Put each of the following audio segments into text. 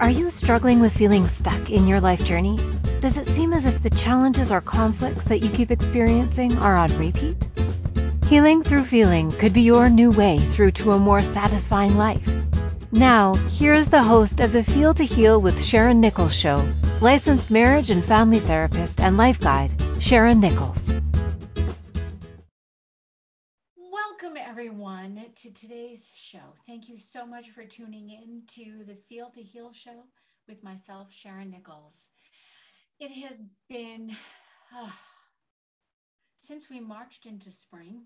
Are you struggling with feeling stuck in your life journey? Does it seem as if the challenges or conflicts that you keep experiencing are on repeat? Healing through feeling could be your new way through to a more satisfying life. Now, here is the host of the Feel to Heal with Sharon Nichols show, licensed marriage and family therapist and life guide, Sharon Nichols. Welcome, everyone, to today's show. Thank you so much for tuning in to the Feel to Heal show with myself, Sharon Nichols. It has been uh, since we marched into spring,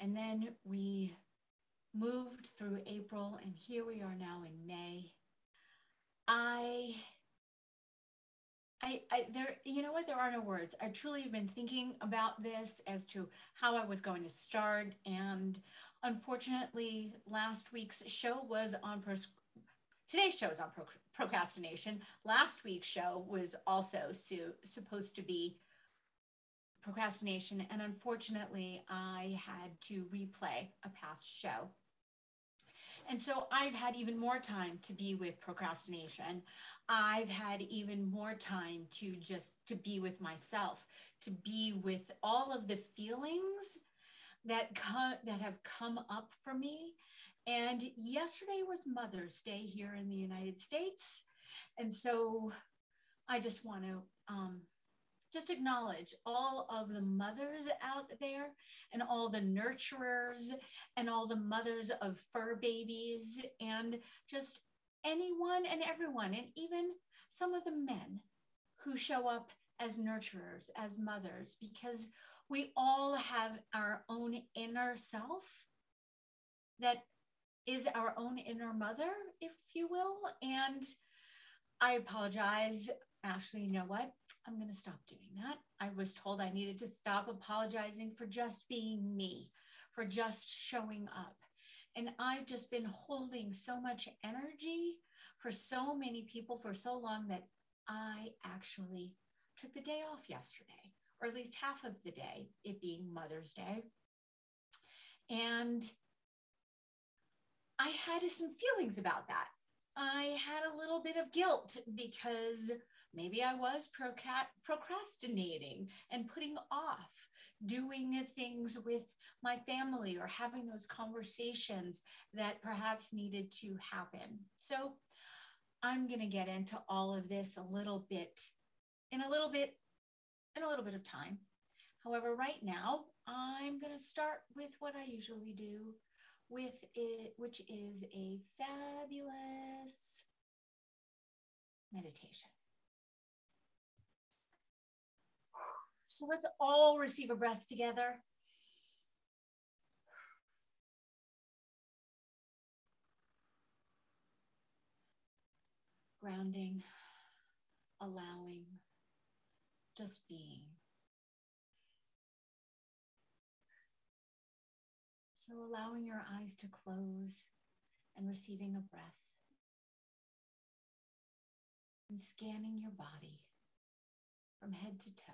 and then we moved through April, and here we are now in May. I I, I, there you know what there are no words i truly have been thinking about this as to how i was going to start and unfortunately last week's show was on pros- today's show is on pro- procrastination last week's show was also su- supposed to be procrastination and unfortunately i had to replay a past show and so I've had even more time to be with procrastination. I've had even more time to just to be with myself, to be with all of the feelings that come that have come up for me. And yesterday was Mother's Day here in the United States. And so I just want to um, just acknowledge all of the mothers out there and all the nurturers and all the mothers of fur babies and just anyone and everyone, and even some of the men who show up as nurturers, as mothers, because we all have our own inner self that is our own inner mother, if you will. And I apologize Actually, you know what? I'm going to stop doing that. I was told I needed to stop apologizing for just being me, for just showing up. And I've just been holding so much energy for so many people for so long that I actually took the day off yesterday, or at least half of the day, it being Mother's Day. And I had some feelings about that. I had a little bit of guilt because maybe I was procrastinating and putting off doing things with my family or having those conversations that perhaps needed to happen. So I'm going to get into all of this a little bit in a little bit in a little bit of time. However, right now, I'm going to start with what I usually do with it, which is a fabulous meditation. So let's all receive a breath together. Grounding, allowing, just being. So allowing your eyes to close and receiving a breath and scanning your body from head to toe.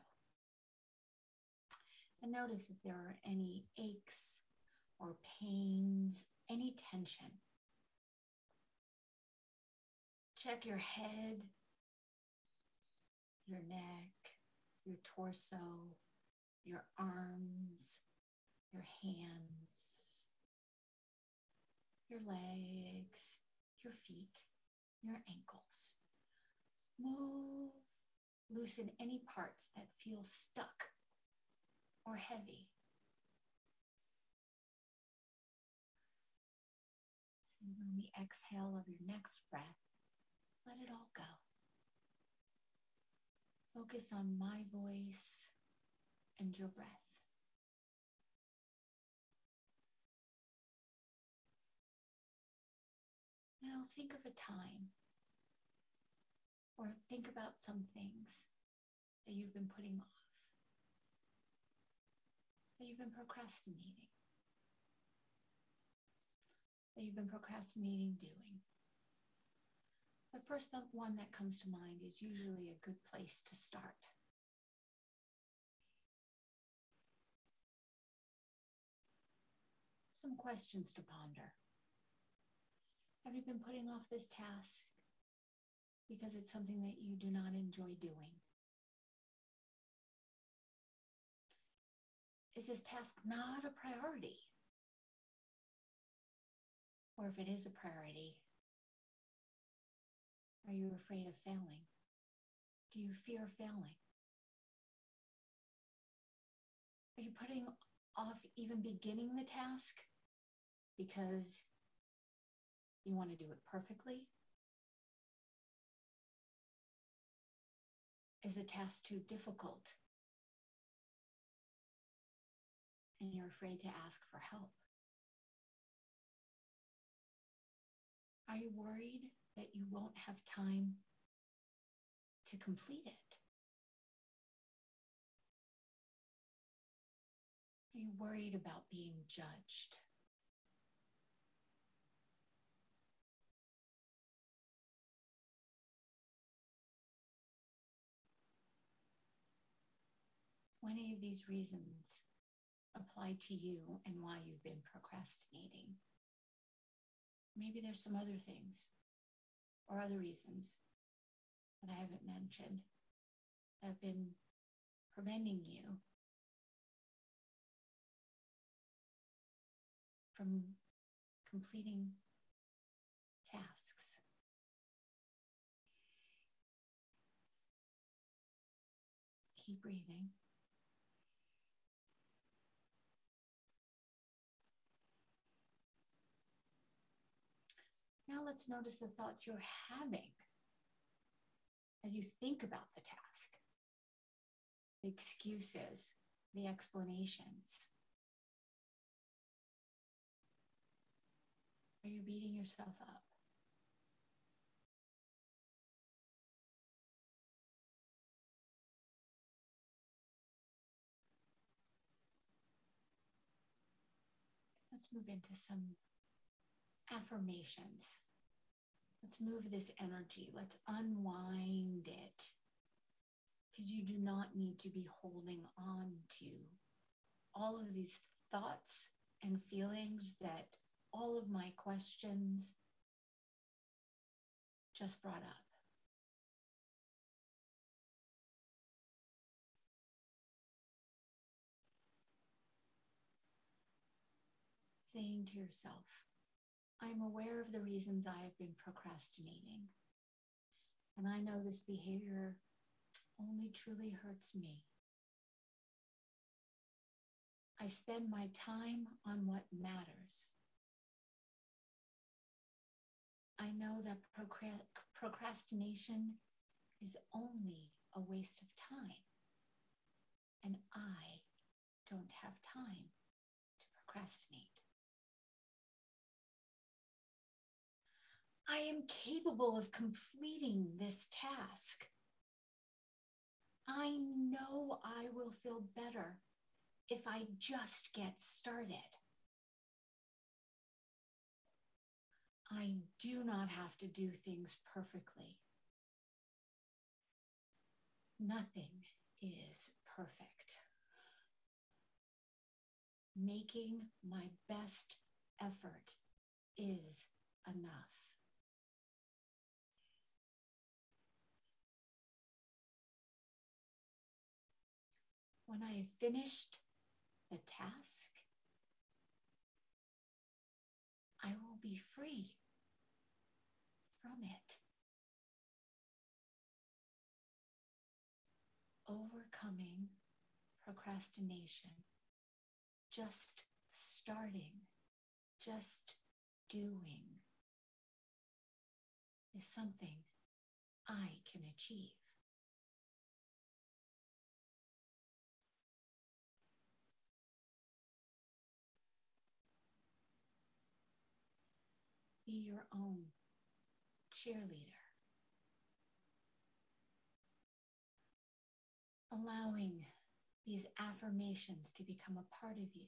And notice if there are any aches or pains, any tension. Check your head, your neck, your torso, your arms, your hands, your legs, your feet, your ankles. Move, loosen any parts that feel stuck or heavy. And on the exhale of your next breath, let it all go. Focus on my voice and your breath. Now think of a time or think about some things that you've been putting off that you've been procrastinating, that you've been procrastinating doing. The first one that comes to mind is usually a good place to start. Some questions to ponder. Have you been putting off this task because it's something that you do not enjoy doing? Is this task not a priority? Or if it is a priority, are you afraid of failing? Do you fear failing? Are you putting off even beginning the task because you want to do it perfectly? Is the task too difficult? And you're afraid to ask for help? Are you worried that you won't have time to complete it? Are you worried about being judged? Do any of these reasons apply to you and why you've been procrastinating? Maybe there's some other things or other reasons that I haven't mentioned have been preventing you from completing tasks. Keep breathing. Now let's notice the thoughts you're having as you think about the task, the excuses, the explanations. Are you beating yourself up? Let's move into some affirmations. Let's move this energy. Let's unwind it. Because you do not need to be holding on to all of these thoughts and feelings that all of my questions just brought up. Saying to yourself, I'm aware of the reasons I have been procrastinating. And I know this behavior only truly hurts me. I spend my time on what matters. I know that procrastination is only a waste of time. And I don't have time to procrastinate. I am capable of completing this task. I know I will feel better if I just get started. I do not have to do things perfectly. Nothing is perfect. Making my best effort is enough. When I have finished the task, I will be free from it. Overcoming procrastination, just starting, just doing is something I can achieve. Be your own cheerleader. Allowing these affirmations to become a part of you.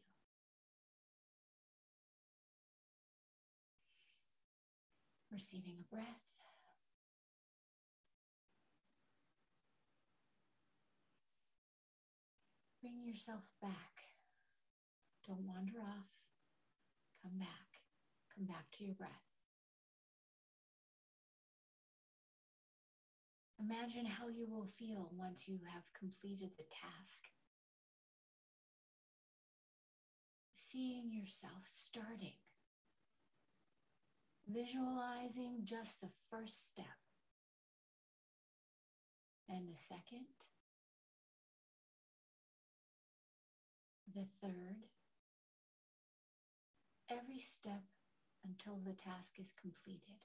Receiving a breath. Bring yourself back. Don't wander off. Come back. Come back to your breath. Imagine how you will feel once you have completed the task. Seeing yourself starting, visualizing just the first step, then the second, the third, every step until the task is completed.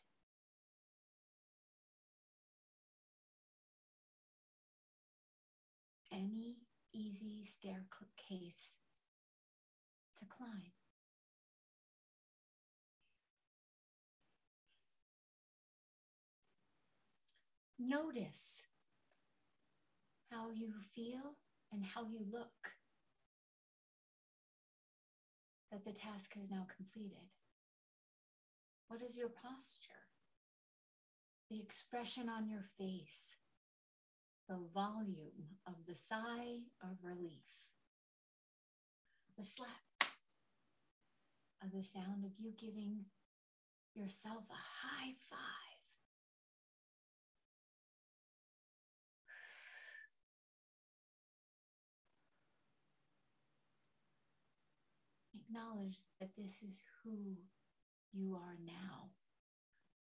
Any easy staircase to climb. Notice how you feel and how you look that the task is now completed. What is your posture? The expression on your face, the volume of the sigh of relief, the slap of the sound of you giving yourself a high five. Acknowledge that this is who you are now.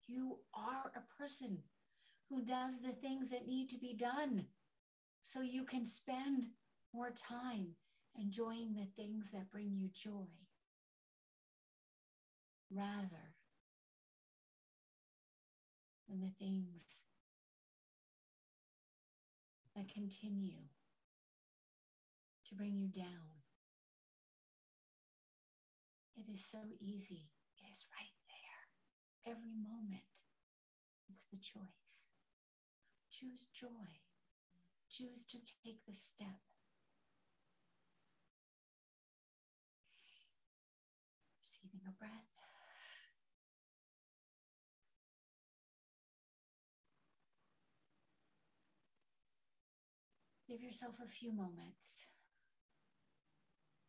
You are a person who does the things that need to be done so you can spend more time enjoying the things that bring you joy rather than the things that continue to bring you down. It is so easy. It is right there. Every moment is the choice. Choose joy. Choose to take the step. Receiving a breath. Give yourself a few moments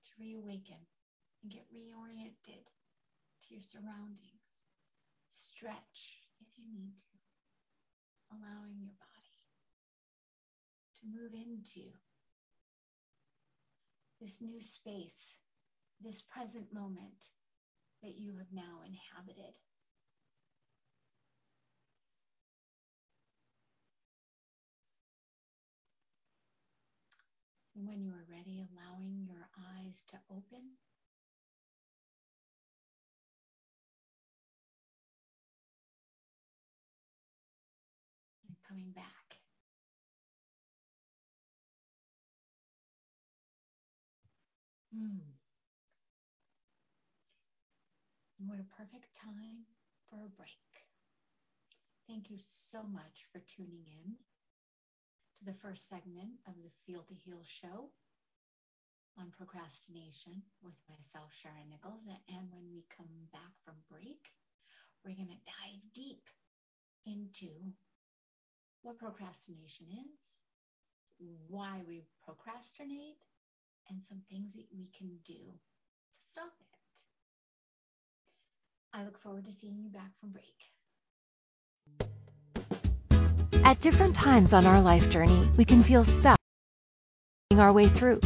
to reawaken and get reoriented to your surroundings. Stretch if you need to, allowing your body move into this new space, this present moment that you have now inhabited. When you are ready, allowing your eyes to open. And coming back. Hmm. What a perfect time for a break. Thank you so much for tuning in to the first segment of the Feel to Heal show on procrastination with myself, Sharon Nichols. And when we come back from break, we're going to dive deep into what procrastination is, why we procrastinate, and some things that we can do to stop it. I look forward to seeing you back from break. At different times on our life journey, we can feel stuck our way through.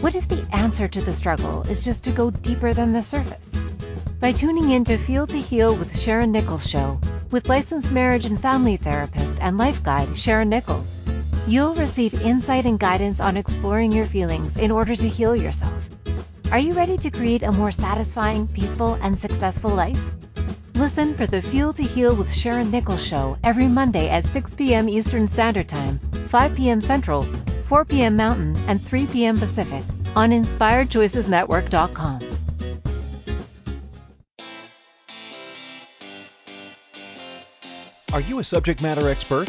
What if the answer to the struggle is just to go deeper than the surface? By tuning in to Feel to Heal with Sharon Nichols show with licensed marriage and family therapist and life guide Sharon Nichols, you'll receive insight and guidance on exploring your feelings in order to heal yourself. Are you ready to create a more satisfying, peaceful, and successful life? Listen for the Feel to Heal with Sharon Nichols show every Monday at 6 p.m. Eastern Standard Time, 5 p.m. Central, 4 p.m. Mountain, and 3 p.m. Pacific on InspiredChoicesNetwork.com. Are you a subject matter expert?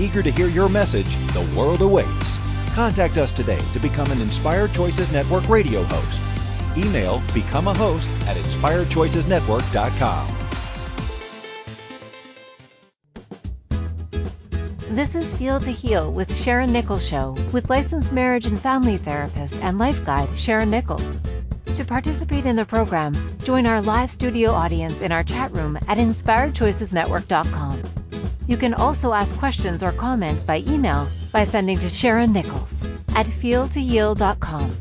Eager to hear your message, the world awaits. Contact us today to become an Inspired Choices Network radio host. Email become a host at inspiredchoicesnetwork.com. This is Feel to Heal with Sharon Nichols Show with licensed marriage and family therapist and life guide Sharon Nichols. To participate in the program, join our live studio audience in our chat room at inspiredchoicesnetwork.com. You can also ask questions or comments by email by sending to Sharon Nichols at feeltoheal.com.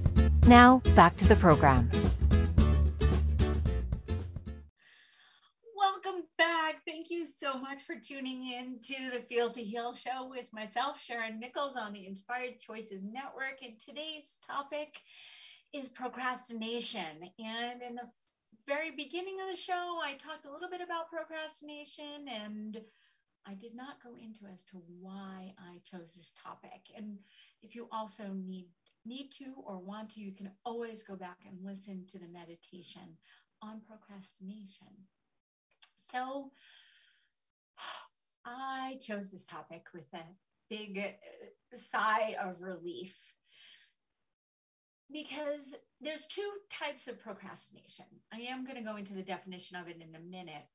Now, back to the program. Welcome back. Thank you so much for tuning in to the Feel to Heal show with myself, Sharon Nichols, on the Inspired Choices Network. And today's topic is procrastination. And in the very beginning of the show, I talked a little bit about procrastination and I did not go into as to why I chose this topic. And if you also need need to or want to, you can always go back and listen to the meditation on procrastination. So I chose this topic with a big uh, sigh of relief because there's two types of procrastination. I am going to go into the definition of it in a minute.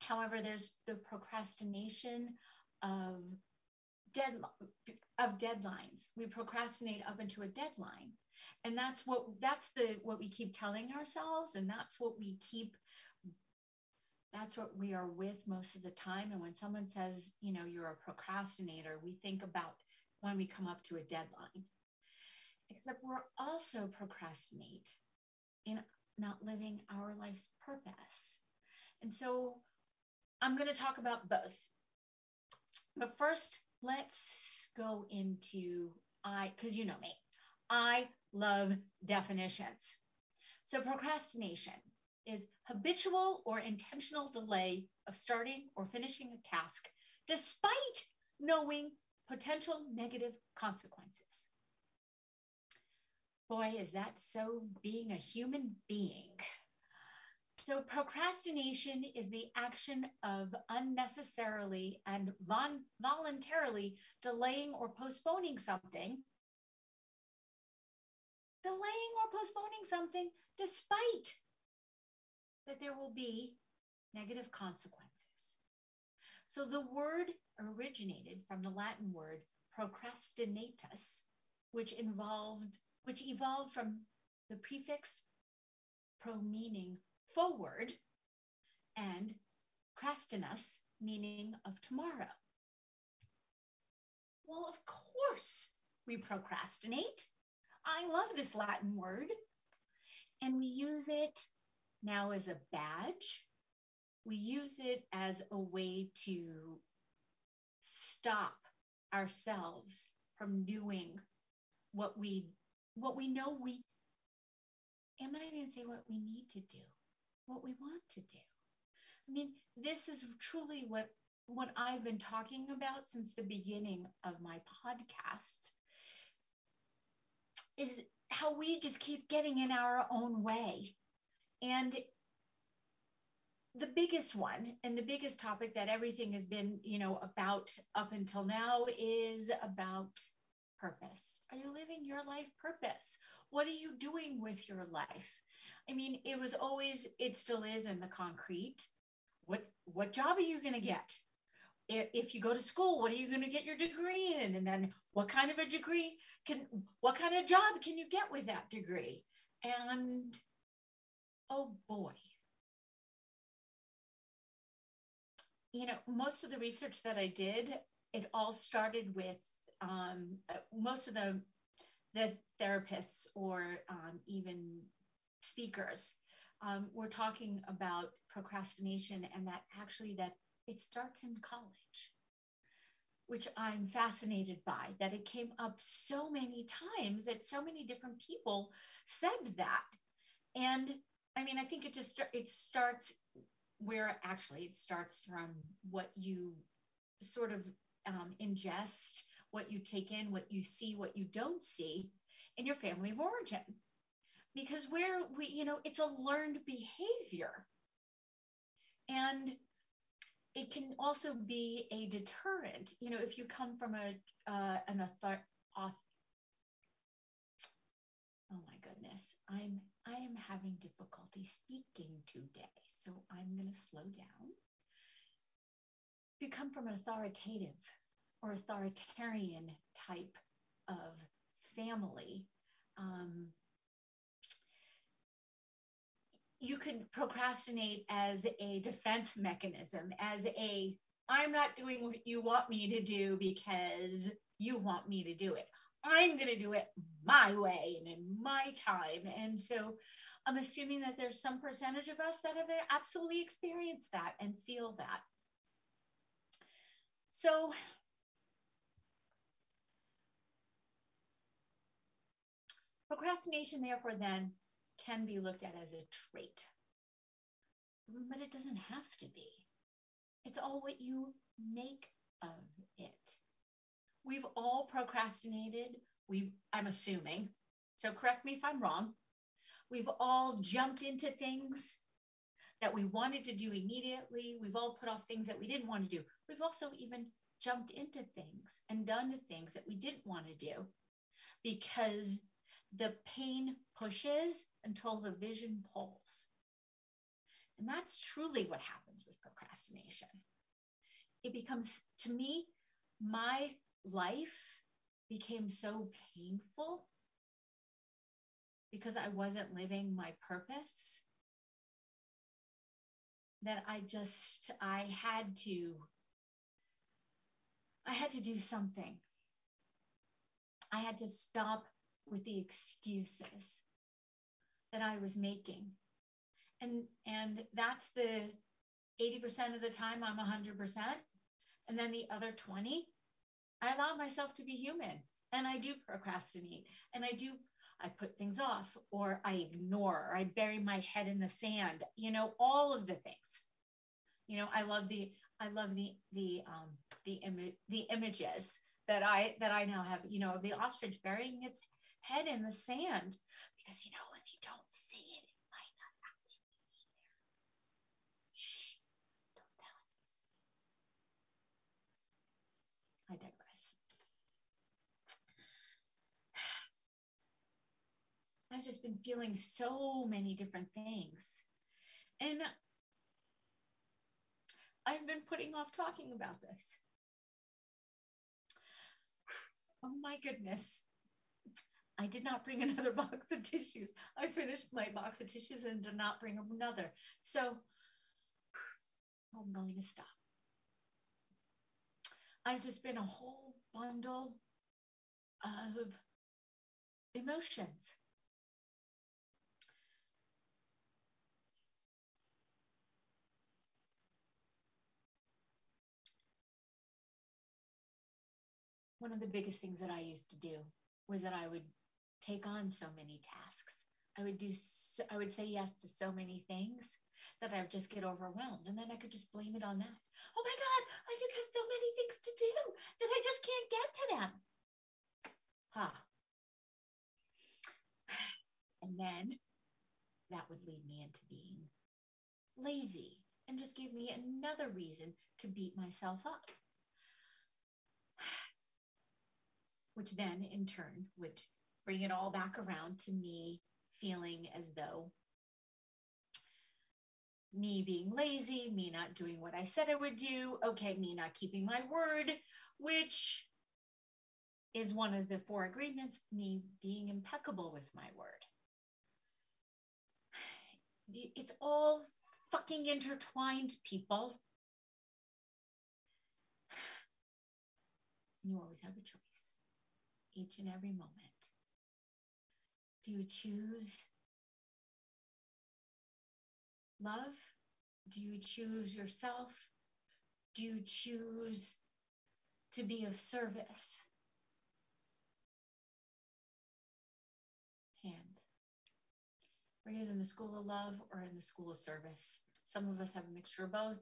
However, there's the procrastination of of deadlines. We procrastinate up into a deadline. And that's what that's the what we keep telling ourselves and that's what we keep that's what we are with most of the time and when someone says, you know, you're a procrastinator, we think about when we come up to a deadline except we're also procrastinate in not living our life's purpose. And so I'm going to talk about both. But first, let's go into I, because you know me, I love definitions. So procrastination is habitual or intentional delay of starting or finishing a task despite knowing potential negative consequences. Boy, is that so being a human being. So, procrastination is the action of unnecessarily and von- voluntarily delaying or postponing something. Delaying or postponing something despite that there will be negative consequences. So, the word originated from the Latin word procrastinatus, which involved which evolved from the prefix pro meaning forward and crastinus meaning of tomorrow. Well, of course we procrastinate. I love this Latin word. And we use it now as a badge. We use it as a way to stop ourselves from doing what we what we know we, am I going to say what we need to do, what we want to do. I mean, this is truly what what I've been talking about since the beginning of my podcast is how we just keep getting in our own way. And the biggest one and the biggest topic that everything has been, you know, about up until now is about purpose? Are you living your life purpose? What are you doing with your life? I mean, it was always, it still is in the concrete. What what job are you going to get? If you go to school, what are you going to get your degree in? And then what kind of a degree can, what kind of job can you get with that degree? And oh boy. You know, most of the research that I did, it all started with um, most of the the therapists or um, even speakers um, were talking about procrastination and that actually that it starts in college which i'm fascinated by that it came up so many times that so many different people said that. And i mean i think it just it starts where actually it starts from what you sort of um, ingest what you take in, what you see, what you don't see, in your family of origin. Because where we, you know, it's a learned behavior. And it can also be a deterrent. You know, if you come from a uh, an author, oh my goodness, I'm I am having difficulty speaking today, so I'm going to slow down. If you come from an authoritative authoritarian type of family, um, you could procrastinate as a defense mechanism, as a I'm not doing what you want me to do because you want me to do it. I'm going to do it my way and in my time. And so I'm assuming that there's some percentage of us that have absolutely experienced that and feel that. So procrastination, therefore, then can be looked at as a trait, but it doesn't have to be. It's all what you make of it. We've all procrastinated. We've, I'm assuming, so correct me if I'm wrong. We've all jumped into things that we wanted to do immediately. We've all put off things that we didn't want to do. We've also even jumped into things and done the things that we didn't want to do because the pain pushes until the vision pulls. And that's truly what happens with procrastination. It becomes, to me, my life became so painful because I wasn't living my purpose that I just, I had to, I had to do something. I had to stop with the excuses that I was making. And and that's the 80% of the time I'm 100%. And then the other 20, I allow myself to be human and I do procrastinate and I do I put things off or I ignore or I bury my head in the sand, you know, all of the things. You know, I love the I love the the um the image the images that I that I now have, you know, of the ostrich burying its head in the sand. Because you know if you don't see it it might not actually be there. Shh don't tell it i digress. I've just been feeling so many different things. And i've been putting off talking about this. Oh my goodness I did not bring another box of tissues. I finished my box of tissues and did not bring another. So I'm going to stop. I've just been a whole bundle of emotions. One of the biggest things that I used to do was that I would take on so many tasks. I would do so, I would say yes to so many things that I would just get overwhelmed and then I could just blame it on that. Oh my god, I just have so many things to do that I just can't get to them. Huh. And then that would lead me into being lazy and just give me another reason to beat myself up. Which then in turn would bring it all back around to me feeling as though me being lazy, me not doing what I said I would do, okay, me not keeping my word, which is one of the four agreements, me being impeccable with my word. It's all fucking intertwined, people. You always have a choice, each and every moment. Do you choose love? Do you choose yourself? Do you choose to be of service? Hands. Are you in the school of love or in the school of service? Some of us have a mixture of both,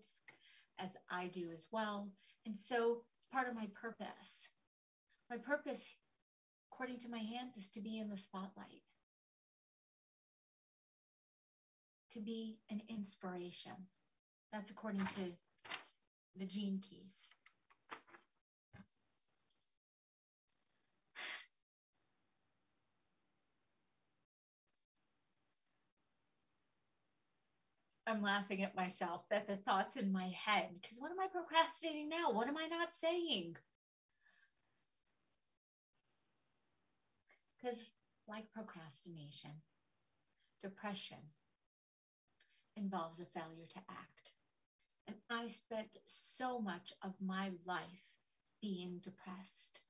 as I do as well. And so it's part of my purpose. My purpose, according to my hands is to be in the spotlight, to be an inspiration. That's according to the gene keys. I'm laughing at myself that the thoughts in my head, because what am I procrastinating now? What am I not saying? Because, like procrastination, depression involves a failure to act. And I spent so much of my life being depressed.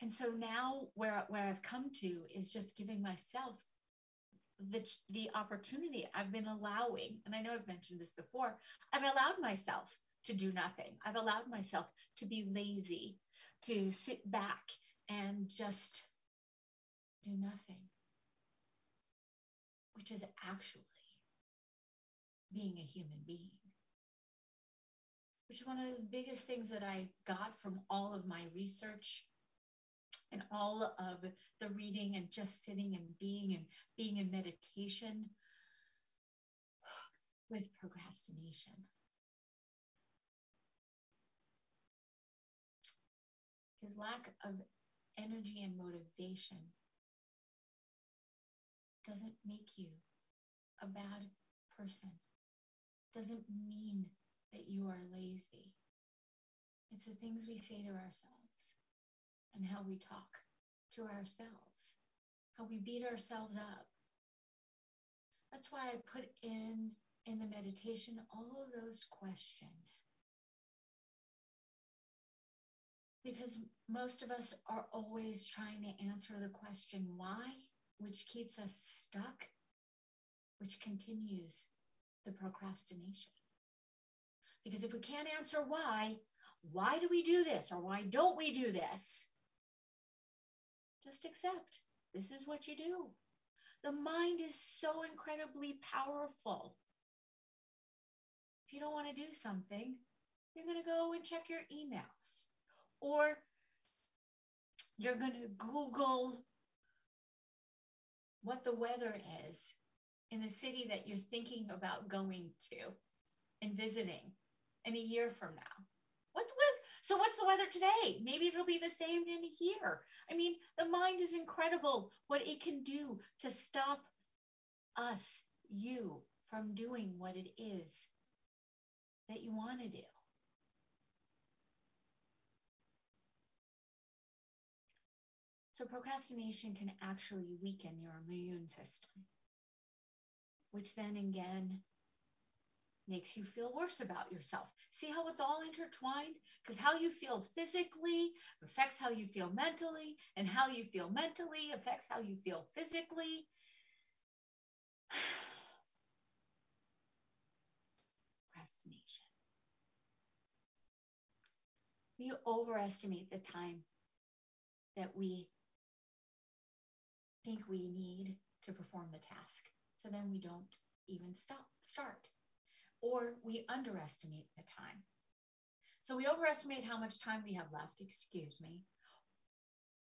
And so now where where I've come to is just giving myself the the opportunity I've been allowing, and I know I've mentioned this before, I've allowed myself to do nothing. I've allowed myself to be lazy, to sit back and just do nothing, which is actually being a human being. Which is one of the biggest things that I got from all of my research and all of the reading and just sitting and being and being in meditation with procrastination. His lack of energy and motivation doesn't make you a bad person, doesn't mean that you are lazy. It's the things we say to ourselves and how we talk to ourselves, how we beat ourselves up. That's why I put in in the meditation all of those questions. Because most of us are always trying to answer the question why, which keeps us stuck, which continues the procrastination. Because if we can't answer why, why do we do this or why don't we do this? Just accept this is what you do. The mind is so incredibly powerful. If you don't want to do something, you're going to go and check your emails or you're going to Google what the weather is in the city that you're thinking about going to and visiting in a year from now. What, what so what's the weather today? Maybe it'll be the same in here. I mean, the mind is incredible what it can do to stop us, you, from doing what it is that you want to do. So procrastination can actually weaken your immune system, which then again makes you feel worse about yourself. See how it's all intertwined? Because how you feel physically affects how you feel mentally, and how you feel mentally affects how you feel physically. Procrastination. We overestimate the time that we think we need to perform the task. So then we don't even stop, start or we underestimate the time. So we overestimate how much time we have left, excuse me,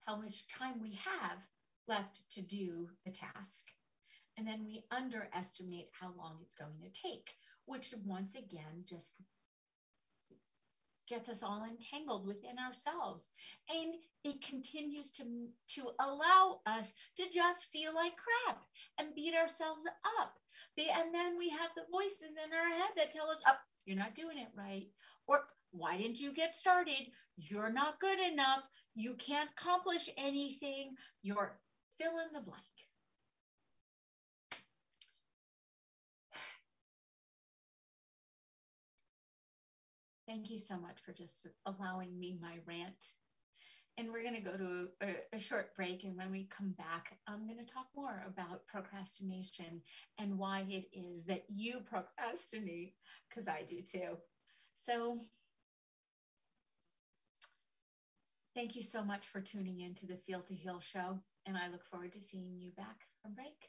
how much time we have left to do the task. And then we underestimate how long it's going to take, which once again just gets us all entangled within ourselves. And it continues to, to allow us to just feel like crap and beat ourselves up. And then we have the voices in our head that tell us, oh, you're not doing it right. Or why didn't you get started? You're not good enough. You can't accomplish anything. You're fill in the blank. Thank you so much for just allowing me my rant. And we're going to go to a, a, short break. And when we come back, I'm going to talk more about procrastination and why it is that you procrastinate, because I do too. So, thank you so much for tuning in to the Feel to Heal show. And I look forward to seeing you back from break.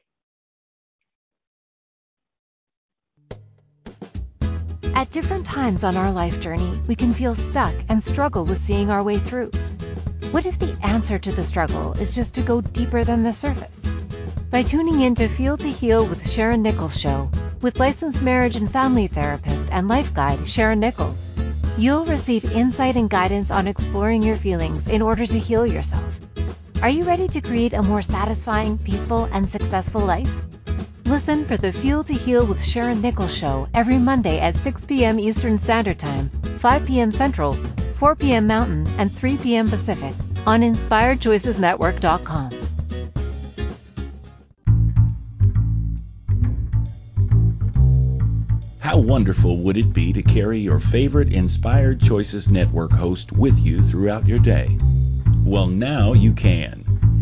At different times on our life journey, we can feel stuck and struggle with seeing our way through. What if the answer to the struggle is just to go deeper than the surface? By tuning in to Feel to Heal with Sharon Nichols Show, with licensed marriage and family therapist and life guide Sharon Nichols, you'll receive insight and guidance on exploring your feelings in order to heal yourself. Are you ready to create a more satisfying, peaceful, and successful life? Listen for the Feel to Heal with Sharon Nichols show every Monday at 6 p.m. Eastern Standard Time, 5 p.m. Central, 4 p.m. Mountain, and 3 p.m. Pacific on InspiredChoicesNetwork.com. How wonderful would it be to carry your favorite Inspired Choices Network host with you throughout your day? Well, now you can.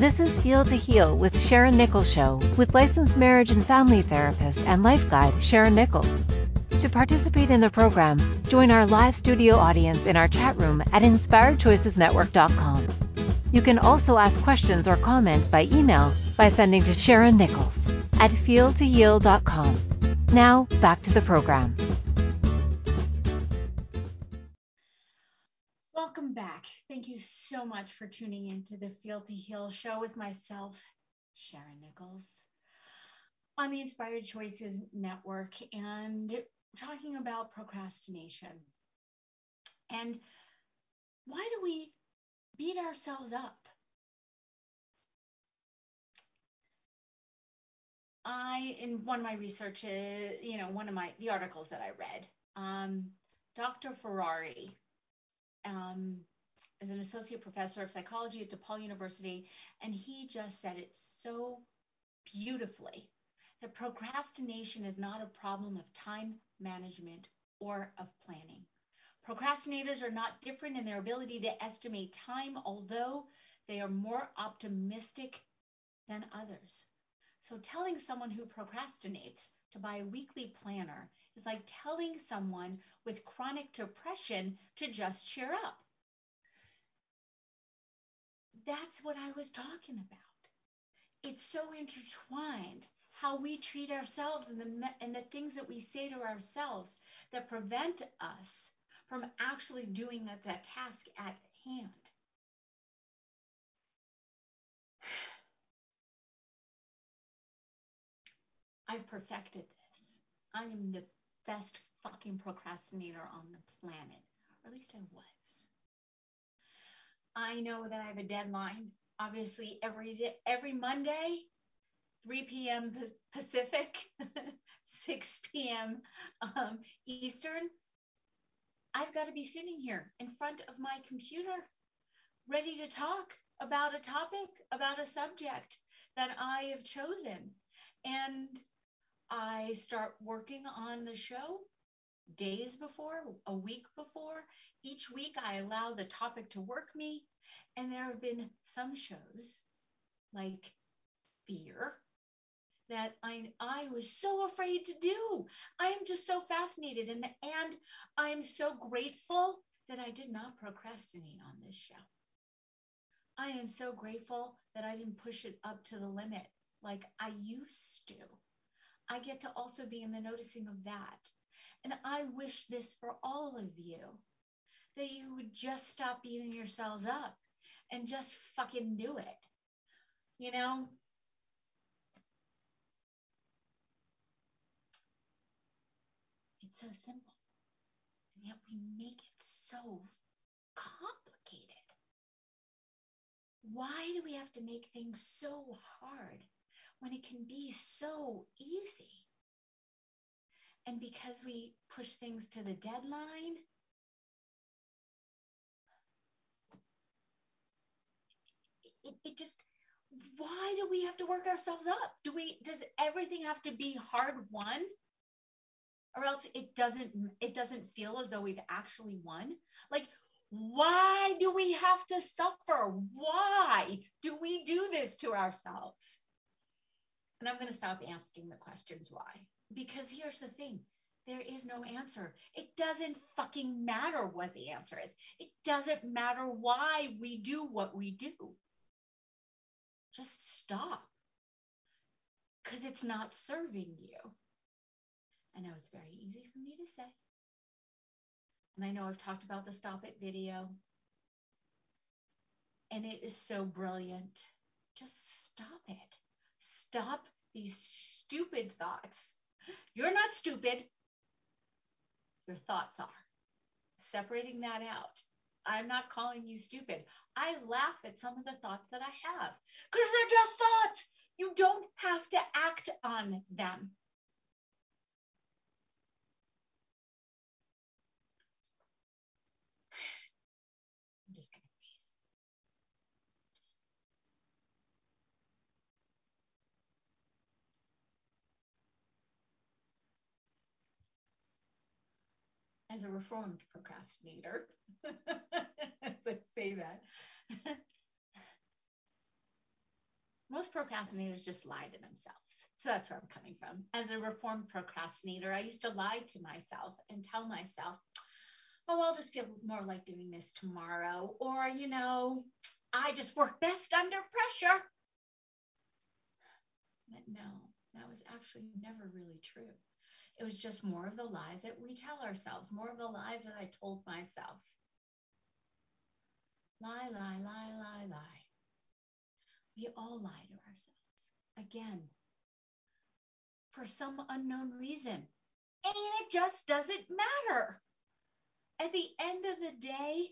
This is Feel to Heal with Sharon Nichols Show with licensed marriage and family therapist and life guide Sharon Nichols. To participate in the program, join our live studio audience in our chat room at inspiredchoicesnetwork.com. You can also ask questions or comments by email by sending to Sharon Nichols at feeltoheal.com. Now, back to the program. Thank you so much for tuning in to the Feel to Heal show with myself, Sharon Nichols, on the Inspired Choices Network and talking about procrastination. And why do we beat ourselves up? I, in one of my researches, you know, one of my the articles that I read, um, Dr. Ferrari um, is an associate professor of psychology at DePaul University, and he just said it so beautifully that procrastination is not a problem of time management or of planning. Procrastinators are not different in their ability to estimate time, although they are more optimistic than others. So, telling someone who procrastinates to buy a weekly planner is like telling someone with chronic depression to just cheer up. That's what I was talking about. It's so intertwined how we treat ourselves and the, and the things that we say to ourselves that prevent us from actually doing that, that task at hand. I've perfected this. I am the best fucking procrastinator on the planet, or at least I was. I know that I have a deadline. Obviously, every day, every Monday, 3 p.m. Pacific, 6 p.m. Um, Eastern. I've got to be sitting here in front of my computer, ready to talk about a topic, about a subject that I have chosen. And I start working on the show days before, a week before. Each week, I allow the topic to work me. And there have been some shows like Fear that I, I was so afraid to do. I am just so fascinated and, and I'm so grateful that I did not procrastinate on this show. I am so grateful that I didn't push it up to the limit like I used to. I get to also be in the noticing of that. And I wish this for all of you that you would just stop beating yourselves up and just fucking do it. You know? It's so simple. And yet we make it so complicated. Why do we have to make things so hard? when it can be so easy. And because we push things to the deadline, it, it just why do we have to work ourselves up? Do we does everything have to be hard won? Or else it doesn't it doesn't feel as though we've actually won? Like why do we have to suffer? Why do we do this to ourselves? And I'm going to stop asking the questions why. Because here's the thing there is no answer. It doesn't fucking matter what the answer is, it doesn't matter why we do what we do. Just stop. because it's not serving you. I know it's very easy for me to say. And I know I've talked about the Stop It video, and it is so brilliant. Just stop it. Stop these stupid thoughts. You're not stupid. Your thoughts are. Separating that out. I'm not calling you stupid. I laugh at some of the thoughts that I have because they're just thoughts. You don't have to act on them. I'm just going to breathe. Just As a reformed procrastinator, as I say that, most procrastinators just lie to themselves. So that's where I'm coming from. As a reformed procrastinator, I used to lie to myself and tell myself, oh, I'll just feel more like doing this tomorrow. Or, you know, I just work best under pressure. But no, that was actually never really true. It was just more of the lies that we tell ourselves, more of the lies that I told myself. Lie, lie, lie, lie, lie. We all lie to ourselves. Again, for some unknown reason. And it just doesn't matter. At the end of the day,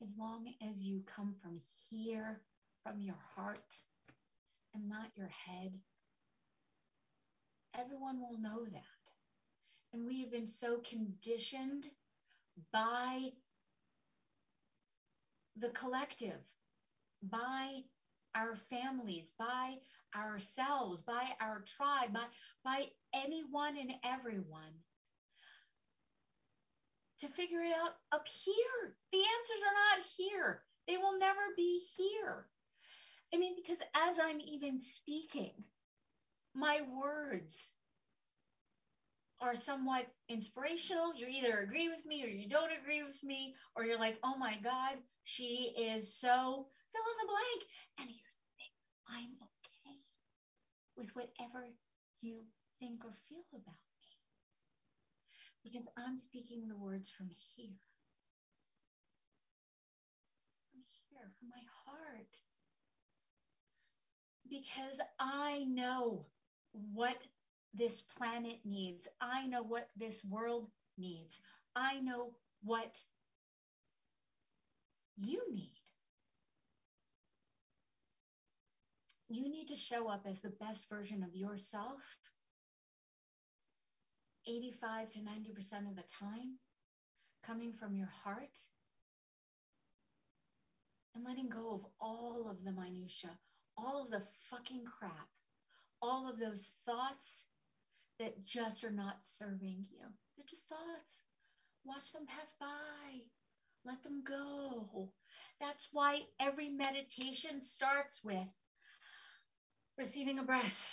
as long as you come from here, from your heart, and not your head, everyone will know that. And we have been so conditioned by the collective, by our families, by ourselves, by our tribe, by, by anyone and everyone to figure it out up here. The answers are not here, they will never be here. I mean, because as I'm even speaking, my words are somewhat inspirational. You either agree with me or you don't agree with me, or you're like, oh my God, she is so fill in the blank. And here's the thing I'm okay with whatever you think or feel about me because I'm speaking the words from here. From here, from my heart. Because I know what this planet needs. I know what this world needs. I know what you need. You need to show up as the best version of yourself 85 to 90% of the time, coming from your heart and letting go of all of the minutia, all of the fucking crap, all of those thoughts that just are not serving you. They're just thoughts. Watch them pass by. Let them go. That's why every meditation starts with receiving a breath.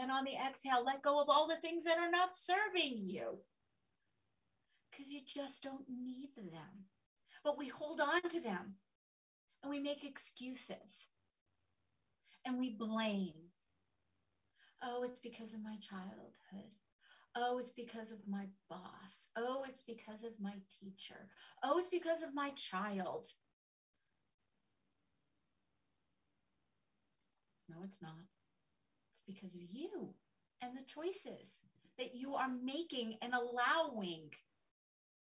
And on the exhale, let go of all the things that are not serving you. Because you just don't need them. But we hold on to them and we make excuses and we blame. Oh, it's because of my childhood. Oh, it's because of my boss. Oh, it's because of my teacher. Oh, it's because of my child. No, it's not. It's because of you and the choices that you are making and allowing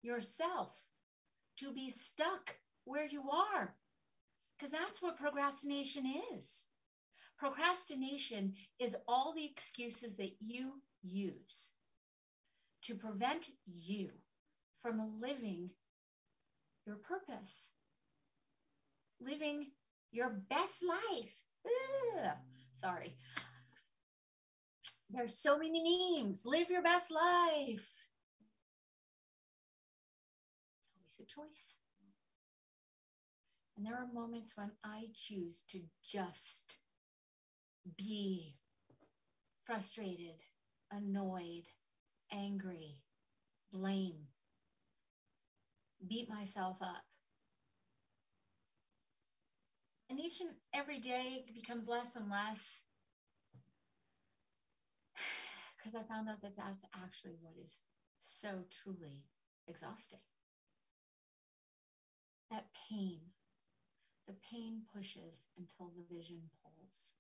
yourself to be stuck where you are. Because that's what procrastination is. Procrastination is all the excuses that you use to prevent you from living your purpose, living your best life. Ugh, sorry. There's so many memes. Live your best life. It's always a choice. And there are moments when I choose to just be frustrated, annoyed, angry, blame, beat myself up. And each and every day becomes less and less because I found out that that's actually what is so truly exhausting. That pain, the pain pushes until the vision pulls.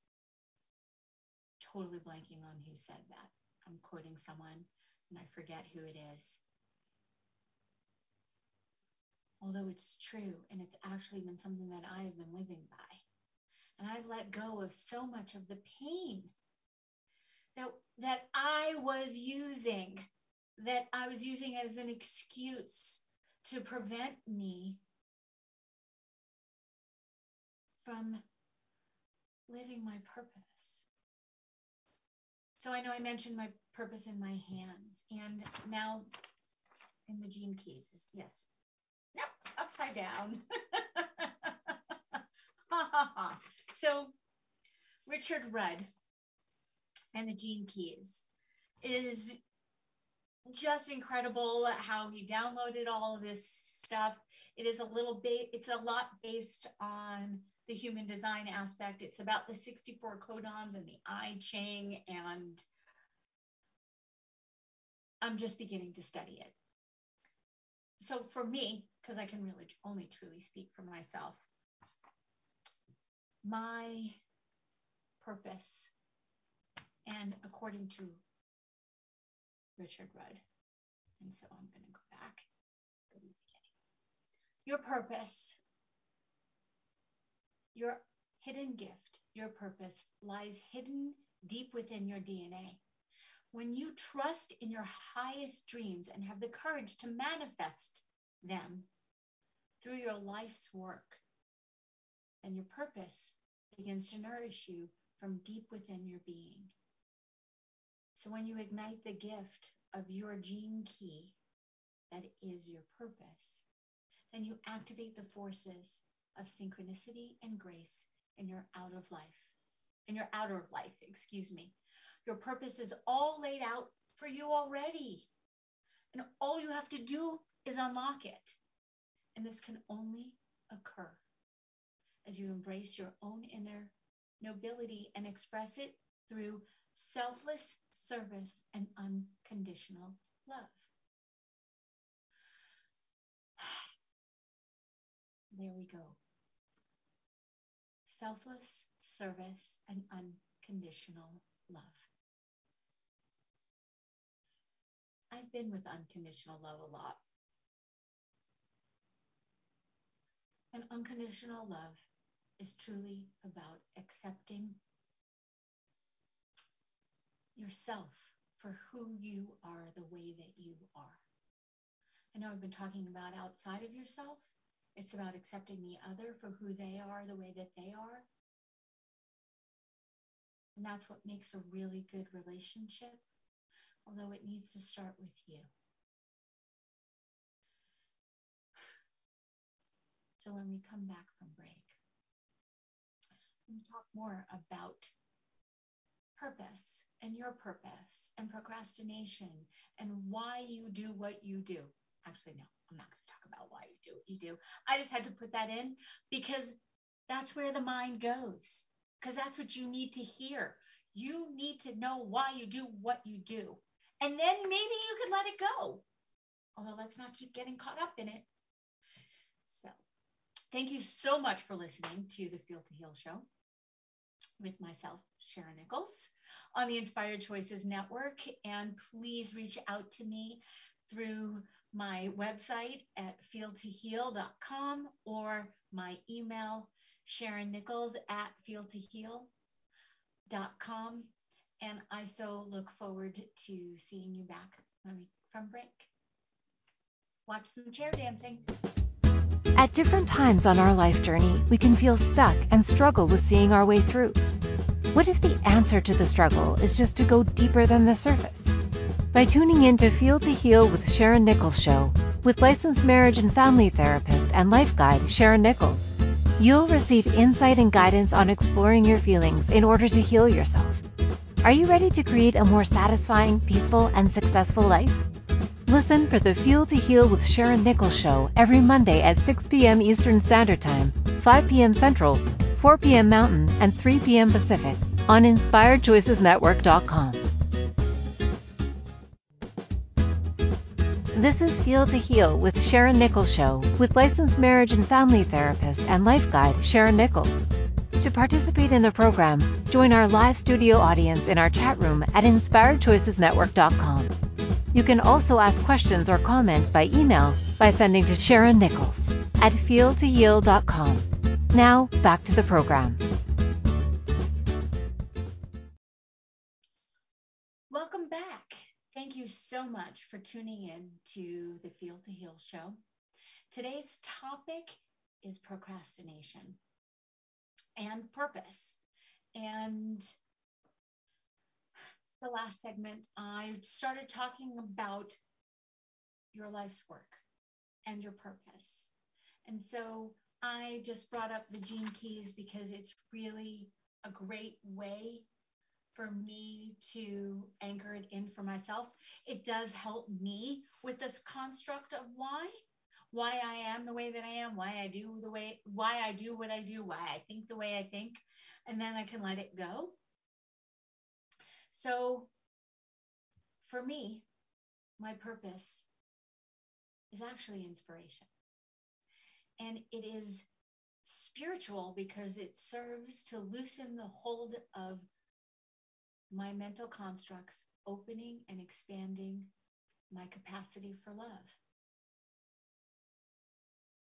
Totally blanking on who said that. I'm quoting someone and I forget who it is. Although it's true and it's actually been something that I have been living by. And I've let go of so much of the pain that that I was using that I was using as an excuse to prevent me from living my purpose. So I know I mentioned my purpose in my hands, and now in the gene keys is yes. Nope, upside down. so Richard Rudd and the gene keys is just incredible how he downloaded all of this stuff. It is a little bit, it's a lot based on the human design aspect. It's about the 64 codons and the I Ching, and I'm just beginning to study it. So for me, because I can really only truly speak for myself, my purpose, and according to Richard Rudd. And so I'm going to go back to the beginning. Your purpose, your hidden gift, your purpose lies hidden deep within your DNA. When you trust in your highest dreams and have the courage to manifest them through your life's work, then your purpose begins to nourish you from deep within your being. So when you ignite the gift of your gene key, that is your purpose, then you activate the forces of synchronicity and grace in your outer life, in your outer life, excuse me. Your purpose is all laid out for you already. And all you have to do is unlock it. And this can only occur as you embrace your own inner nobility and express it through selfless service and unconditional love. There we go. Selfless service and unconditional love. I've been with unconditional love a lot. And unconditional love is truly about accepting yourself for who you are the way that you are. I know I've been talking about outside of yourself. It's about accepting the other for who they are, the way that they are. And that's what makes a really good relationship, although it needs to start with you. So when we come back from break, we talk more about purpose and your purpose and procrastination and why you do what you do. Actually, no, I'm not going to about why you do what you do. I just had to put that in because that's where the mind goes, because that's what you need to hear. You need to know why you do what you do. And then maybe you could let it go. Although let's not keep getting caught up in it. So, thank you so much for listening to the Feel to Heal show with myself, Sharon Nichols, on the Inspired Choices Network. And please reach out to me through my website at feeltoheal.com or my email, Sharon Nichols at feeltoheal.com. And I so look forward to seeing you back from break. Watch some chair dancing. At different times on our life journey, we can feel stuck and struggle with seeing our way through. What if the answer to the struggle is just to go deeper than the surface? By tuning in to Feel to Heal with Sharon Nichols Show, with licensed marriage and family therapist and life guide Sharon Nichols, you'll receive insight and guidance on exploring your feelings in order to heal yourself. Are you ready to create a more satisfying, peaceful, and successful life? Listen for the Feel to Heal with Sharon Nichols show every Monday at 6 p.m. Eastern Standard Time, 5 p.m. Central, 4 p.m. Mountain, and 3 p.m. Pacific on InspiredChoicesNetwork.com. This is Feel to Heal with Sharon Nichols Show with licensed marriage and family therapist and life guide Sharon Nichols. To participate in the program, join our live studio audience in our chat room at InspiredChoicesNetwork.com. You can also ask questions or comments by email by sending to Sharon Nichols at feeltoheal.com. Now, back to the program. Thank you so much for tuning in to the Feel to Heal show. Today's topic is procrastination and purpose. And the last segment, I started talking about your life's work and your purpose. And so I just brought up the Gene Keys because it's really a great way for me to anchor it in for myself. It does help me with this construct of why why I am the way that I am, why I do the way why I do what I do, why I think the way I think, and then I can let it go. So for me, my purpose is actually inspiration. And it is spiritual because it serves to loosen the hold of my mental constructs, opening and expanding my capacity for love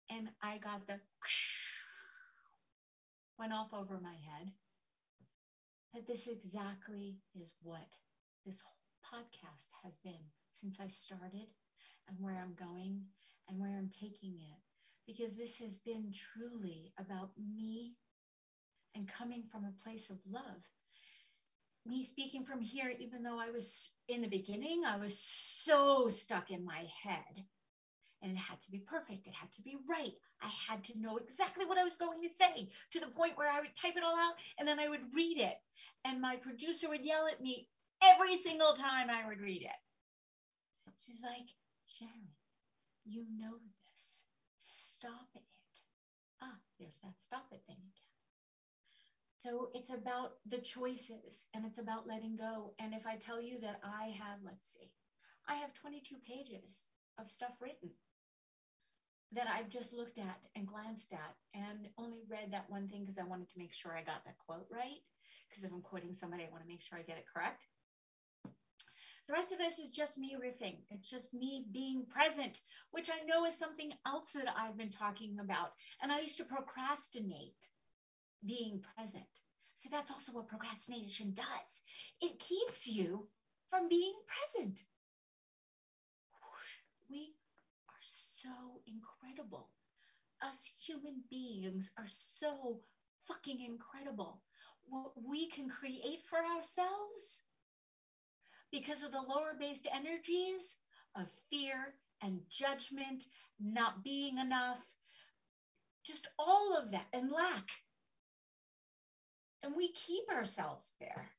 and I got the went off over my head that this exactly is what this podcast has been since I started and where I'm going and where I'm taking it. Because this has been truly about me and coming from a place of love. Me speaking from here, even though I was in the beginning, I was so stuck in my head and it had to be perfect. It had to be right. I had to know exactly what I was going to say to the point where I would type it all out and then I would read it. And my producer would yell at me every single time I would read it. She's like, Sharon, you know this. Stop it. Ah, there's that stop it thing again. So it's about the choices and it's about letting go. And if I tell you that I have, let's see, I have 22 pages of stuff written that I've just looked at and glanced at and only read that one thing because I wanted to make sure I got that quote right. Because if I'm quoting somebody, I want to make sure I get it correct. The rest of this is just me riffing. It's just me being present, which I know is something else that I've been talking about. And I used to procrastinate being present. So that's also what procrastination does. It keeps you from being present. We are so incredible. Us human beings are so fucking incredible. What we can create for ourselves because of the lower based energies of fear and judgment, not being enough, just all of that, and lack. And we keep ourselves there.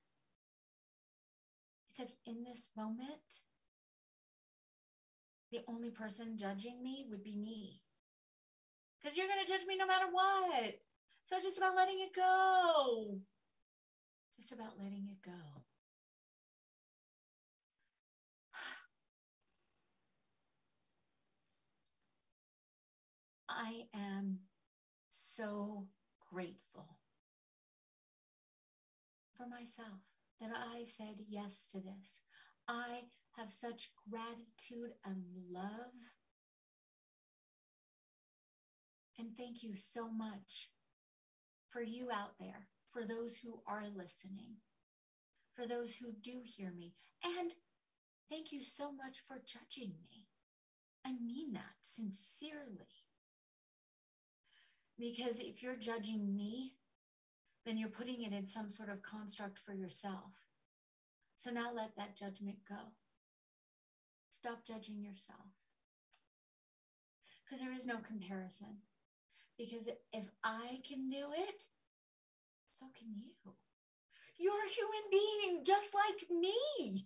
Except in this moment, the only person judging me would be me. Because you're going to judge me no matter what. So just about letting it go. Just about letting it go. I am so grateful for myself that I said yes to this. I have such gratitude and love. And thank you so much for you out there, for those who are listening, for those who do hear me. And thank you so much for judging me. I mean that sincerely. Because if you're judging me, then you're putting it in some sort of construct for yourself. So now let that judgment go. Stop judging yourself. Because there is no comparison. Because if I can do it, so can you. You're a human being just like me.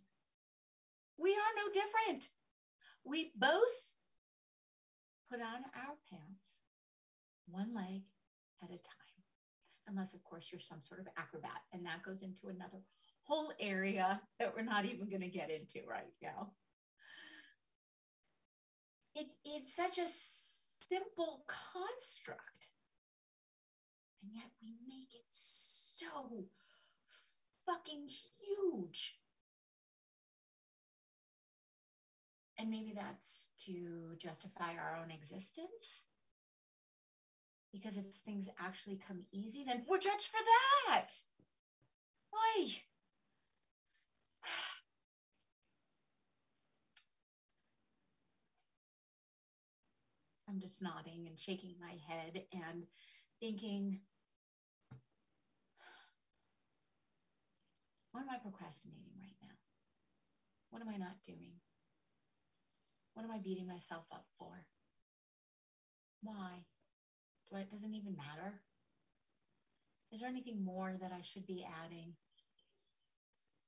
We are no different. We both put on our pants one leg at a time. Unless, of course, you're some sort of acrobat. And that goes into another whole area that we're not even going to get into right now. It's, it's such a simple construct. And yet we make it so fucking huge. And maybe that's to justify our own existence. Because if things actually come easy, then we're judged for that. Why? I'm just nodding and shaking my head and thinking, what am I procrastinating right now? What am I not doing? What am I beating myself up for? Why? Do I, it doesn't even matter. Is there anything more that I should be adding?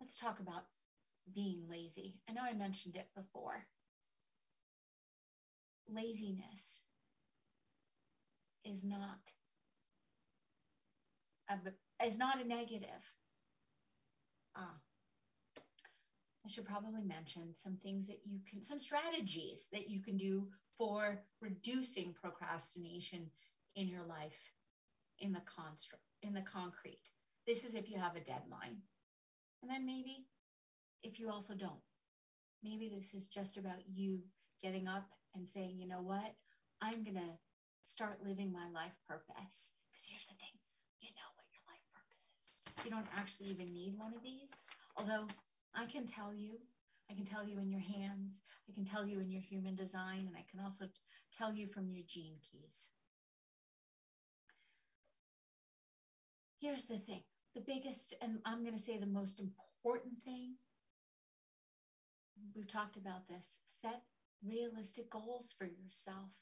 Let's talk about being lazy. I know I mentioned it before. Laziness is not a, is not a negative. Ah, I should probably mention some things that you can, some strategies that you can do for reducing procrastination in your life in the construct, in the concrete. This is if you have a deadline. And then maybe if you also don't. Maybe this is just about you getting up and saying, you know what? I'm going to start living my life purpose. Because here's the thing you know what your life purpose is. You don't actually even need one of these. Although I can tell you, I can tell you in your hands, I can tell you in your human design, and I can also tell you from your gene keys. Here's the thing the biggest, and I'm going to say the most important thing, we've talked about this set realistic goals for yourself.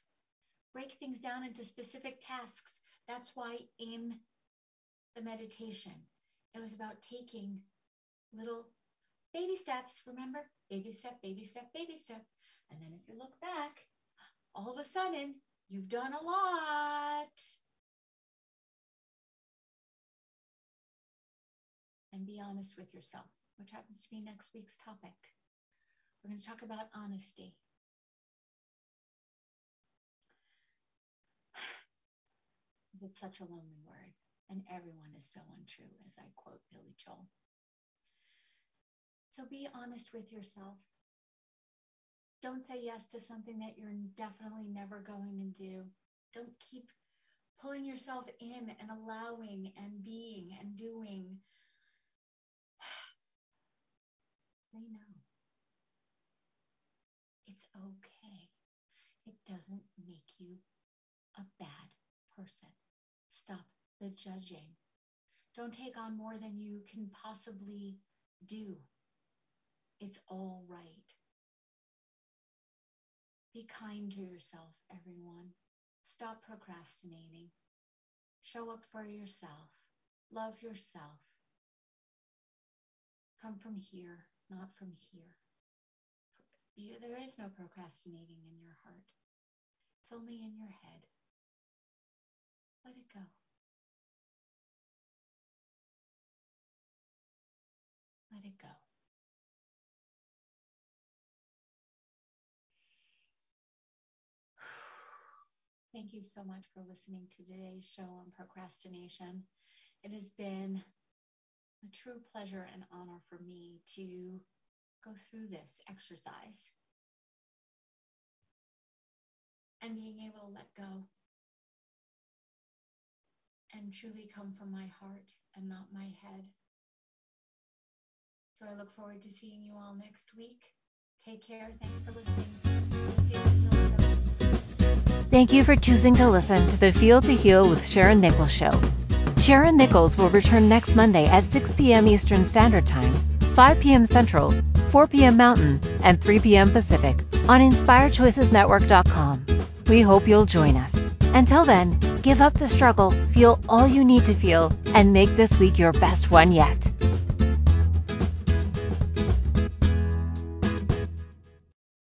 Break things down into specific tasks. That's why in the meditation, it was about taking little baby steps, remember? Baby step, baby step, baby step. And then if you look back, all of a sudden, you've done a lot. And be honest with yourself, which happens to be next week's topic. We're going to talk about honesty. Because it's such a lonely word, and everyone is so untrue, as I quote Billy Joel. So be honest with yourself. Don't say yes to something that you're definitely never going to do. Don't keep pulling yourself in and allowing and being and doing. They know. It's okay. It doesn't make you a bad person. Stop the judging. Don't take on more than you can possibly do. It's all right. Be kind to yourself, everyone. Stop procrastinating. Show up for yourself. Love yourself. Come from here, not from here. You, there is no procrastinating in your heart. It's only in your head. Let it go. Let it go. Thank you so much for listening to today's show on procrastination. It has been a true pleasure and honor for me to go through this exercise and being able to let go and truly come from my heart and not my head. So I look forward to seeing you all next week. Take care. Thanks for listening. Thank you for choosing to listen to the Feel to Heal with Sharon Nichols show. Sharon Nichols will return next Monday at 6 p.m. Eastern Standard Time, 5 p.m. Central, 4 p.m. Mountain, and 3 p.m. Pacific on InspiredChoicesNetwork.com. We hope you'll join us. Until then, give up the struggle, feel all you need to feel, and make this week your best one yet.